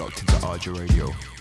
locked into Aaja Radio.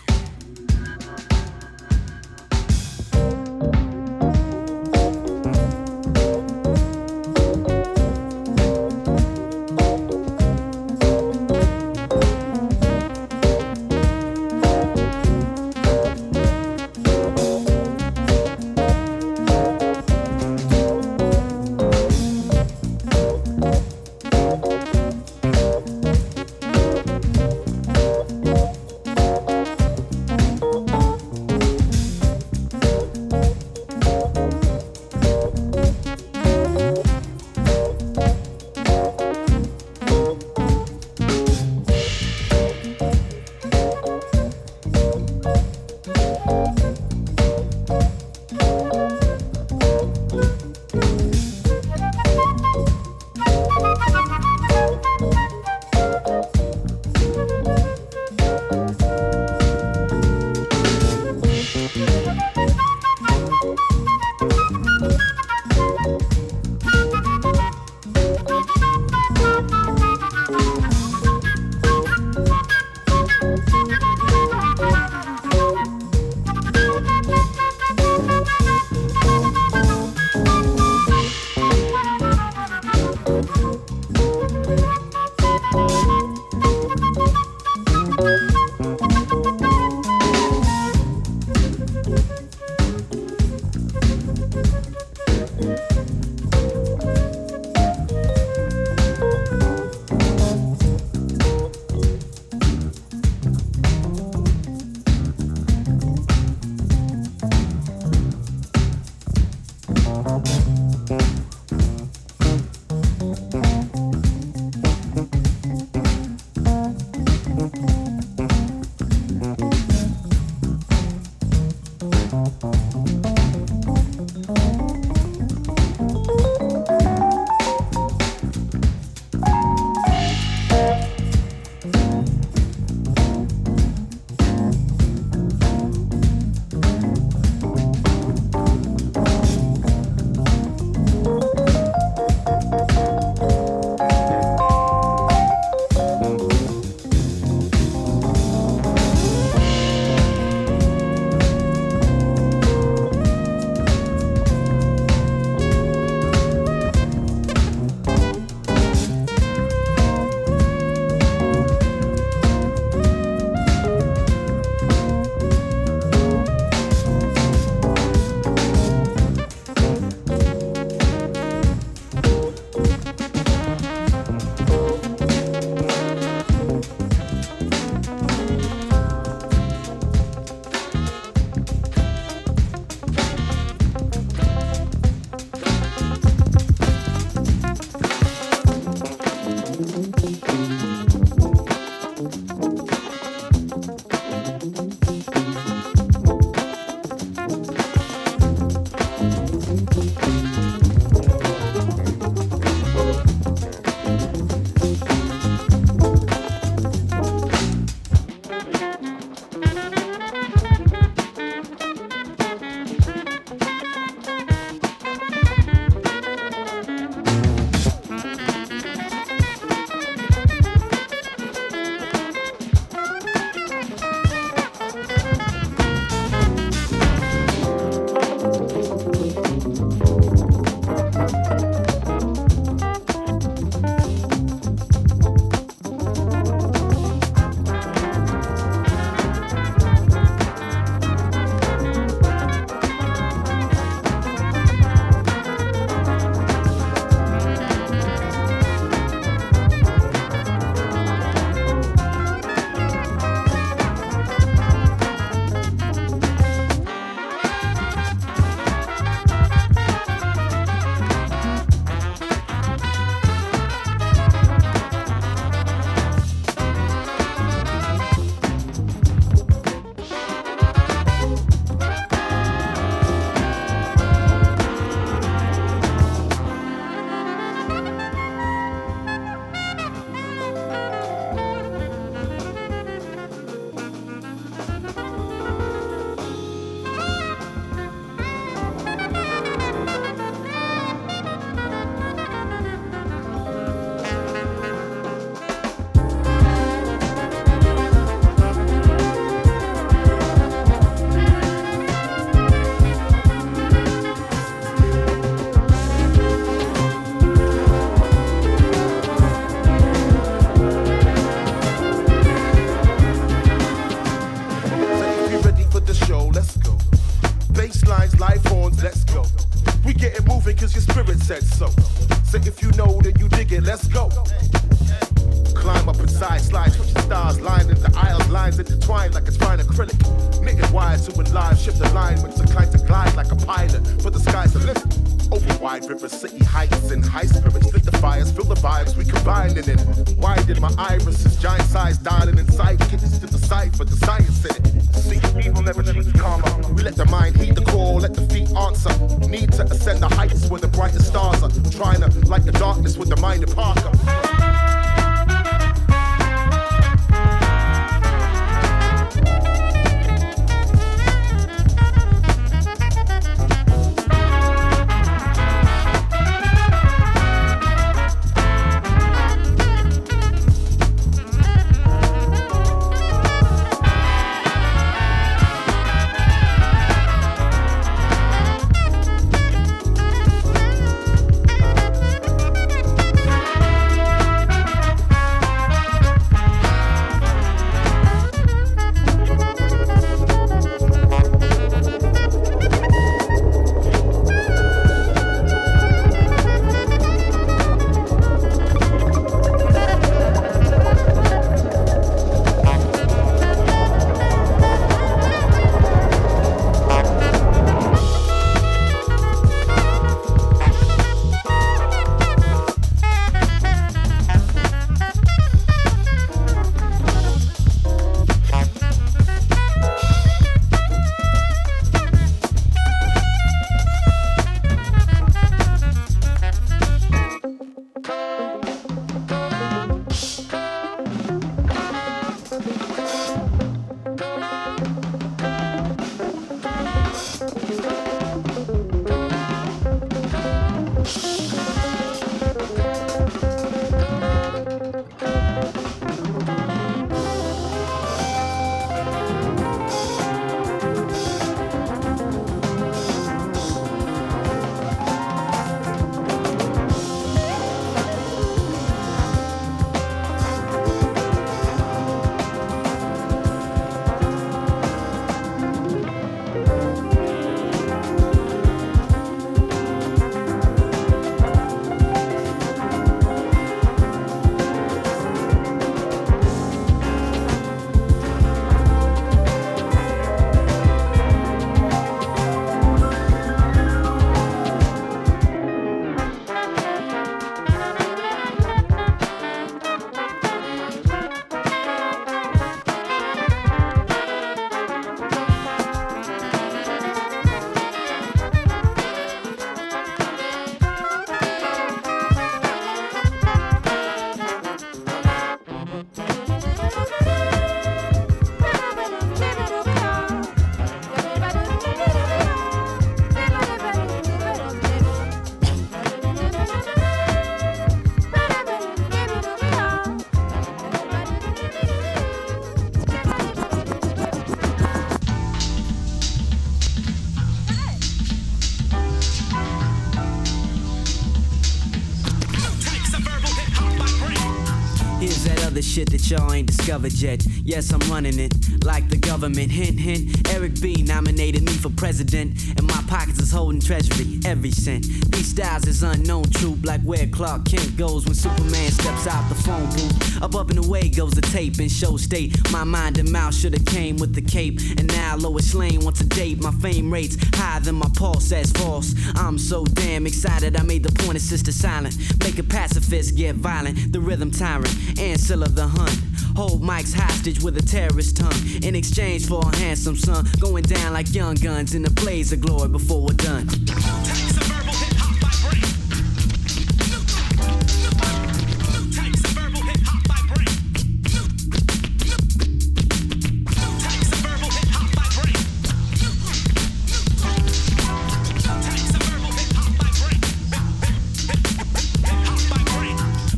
Ain't discovered yet. Yes, I'm running it like the government. Hint, hint. Eric B nominated me for president, and my pockets is holding treasury every cent. These styles is unknown troop, like where Clark Kent goes when Superman steps out the phone booth. Up, up and away goes the tape and show state. My mind and mouth should've came with the cape, and now Lois Lane wants a date. My fame rates higher than my pulse as false. I'm so damn excited, I made the point of sister silent. Make a pacifist get violent, the rhythm tyrant, Attila the hunt. Hold mics hostage with a terrorist tongue in exchange for a handsome son. Going down like young guns in the blaze of glory before we're done.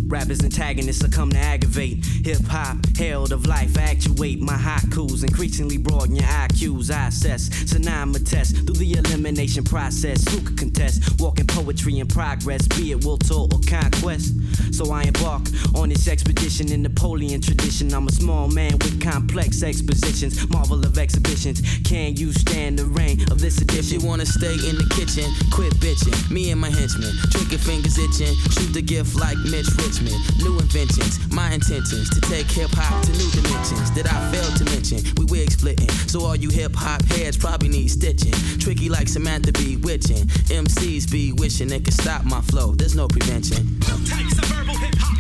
Rappers antagonists, come to Hip hop, herald of life, actuate my haikus, increasingly broaden your IQs. I assess, a test through the elimination process. Who could contest? Walking poetry in progress, be it will talk or conquest. So I embark on this expedition in Napoleon tradition. I'm a small man with complex expositions, marvel of exhibitions. Can you stand the rain of this edition? If you wanna stay in the kitchen, quit bitching. Me and my henchmen, trigger fingers itching. Shoot the gift like Mitch Richmond. New inventions, my intentions to take hip hop to new dimensions that I failed to mention. We wig splitting, so all you hip hop heads probably need stitching. Tricky like Samantha be witching. MCs be wishing they could stop my flow. There's no prevention. Takes a verbal hip hop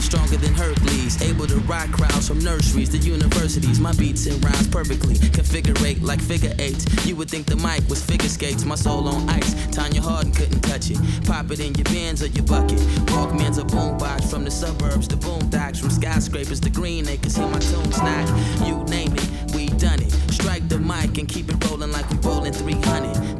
stronger than Hercules. Able to rock crowds from nurseries to universities. My beats and rhymes perfectly configurate like figure eights. You would think the mic was figure skates, my soul on ice. Tonya Harding couldn't touch it. Pop it in your bins or your bucket. Walkman's a boombox from the suburbs to boondocks. From skyscrapers to green acres, hear my tunes knock. You name it, we done it. Strike the mic and keep it rolling like we rolling 300, 315.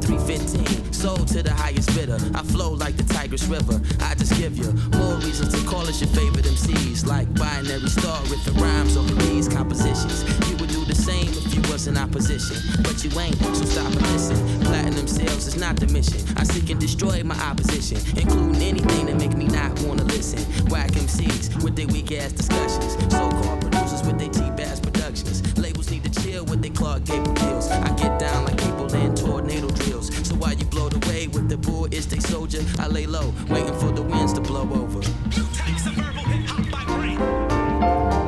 Sold to the highest bidder. I flow like the Tigris River. I just give you more reasons to call us your favorite MCs. Like binary star riffing rhymes over these compositions. You would do the same if you was in opposition. But you ain't, so stop and listen. Platinum sales is not the mission. I seek and destroy my opposition, including anything that make me not wanna listen. Whack MCs with their weak ass discussions. So-called producers they soldier, I lay low, waiting for the winds to blow over. Takes a verbal hip hop.